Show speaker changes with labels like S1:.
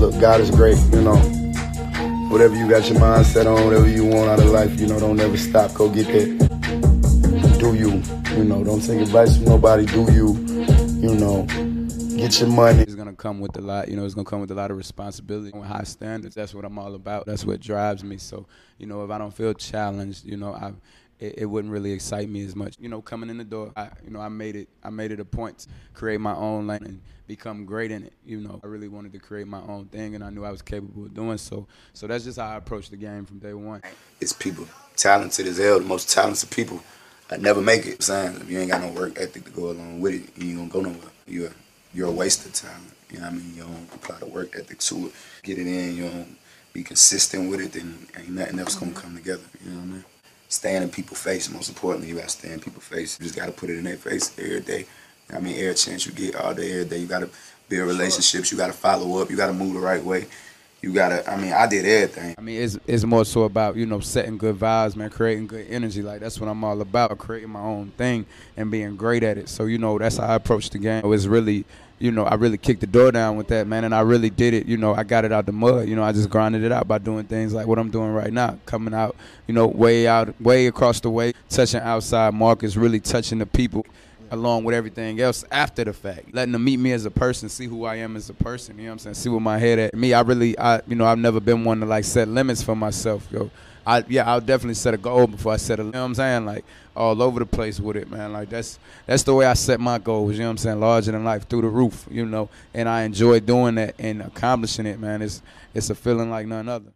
S1: look, God is great, you know. Whatever you got your mind set on, whatever you want out of life, you know, don't ever stop. Go get that. Do you, you know, don't take advice from nobody. Do you, you know, get your money.
S2: It's gonna come with a lot, you know, it's gonna come with a lot of responsibility and high standards. That's what I'm all about. That's what drives me. So, you know, if I don't feel challenged, you know, I it, it, wouldn't really excite me as much. You know, coming in the door, I, you know, I made it. I made it a point to create my own lane and become great in it. You know, I really wanted to create my own thing, and I knew I was capable of doing so. So that's just how I approached the game from day one.
S3: It's people talented as hell. The most talented people I never make it. Saying if you ain't got no work ethic to go along with it, you ain't gonna go nowhere. You're you're a waste of talent. You know what I mean? You don't apply the work ethic to it. Get it in. You don't be consistent with it. Then ain't nothing else gonna come together. You know what I mean? Staying in people's face. Most importantly, you gotta stay in people's face. You just gotta put it in their face every day. I mean, every chance you get, all day, every day, you gotta build relationships. You gotta follow up. You gotta move the right way. You gotta. I mean, I did everything.
S2: I mean, it's it's more so about you know setting good vibes, man, creating good energy. Like that's what I'm all about. Creating my own thing and being great at it. So you know that's how I approach the game. It was really you know, I really kicked the door down with that, man, and I really did it. You know, I got it out the mud. You know, I just grinded it out by doing things like what I'm doing right now, coming out, you know, way out, way across the way, touching outside markets, really touching the people along with everything else after the fact. Letting them meet me as a person, see who I am as a person, you know what I'm saying? See where my head at. Me, I really I you know, I've never been one to like set limits for myself, yo. I yeah, I'll definitely set a goal before I set a. You know what I'm saying? Like all over the place with it, man. Like that's that's the way I set my goals. You know what I'm saying? Larger than life, through the roof. You know, and I enjoy doing that and accomplishing it, man. It's it's a feeling like none other.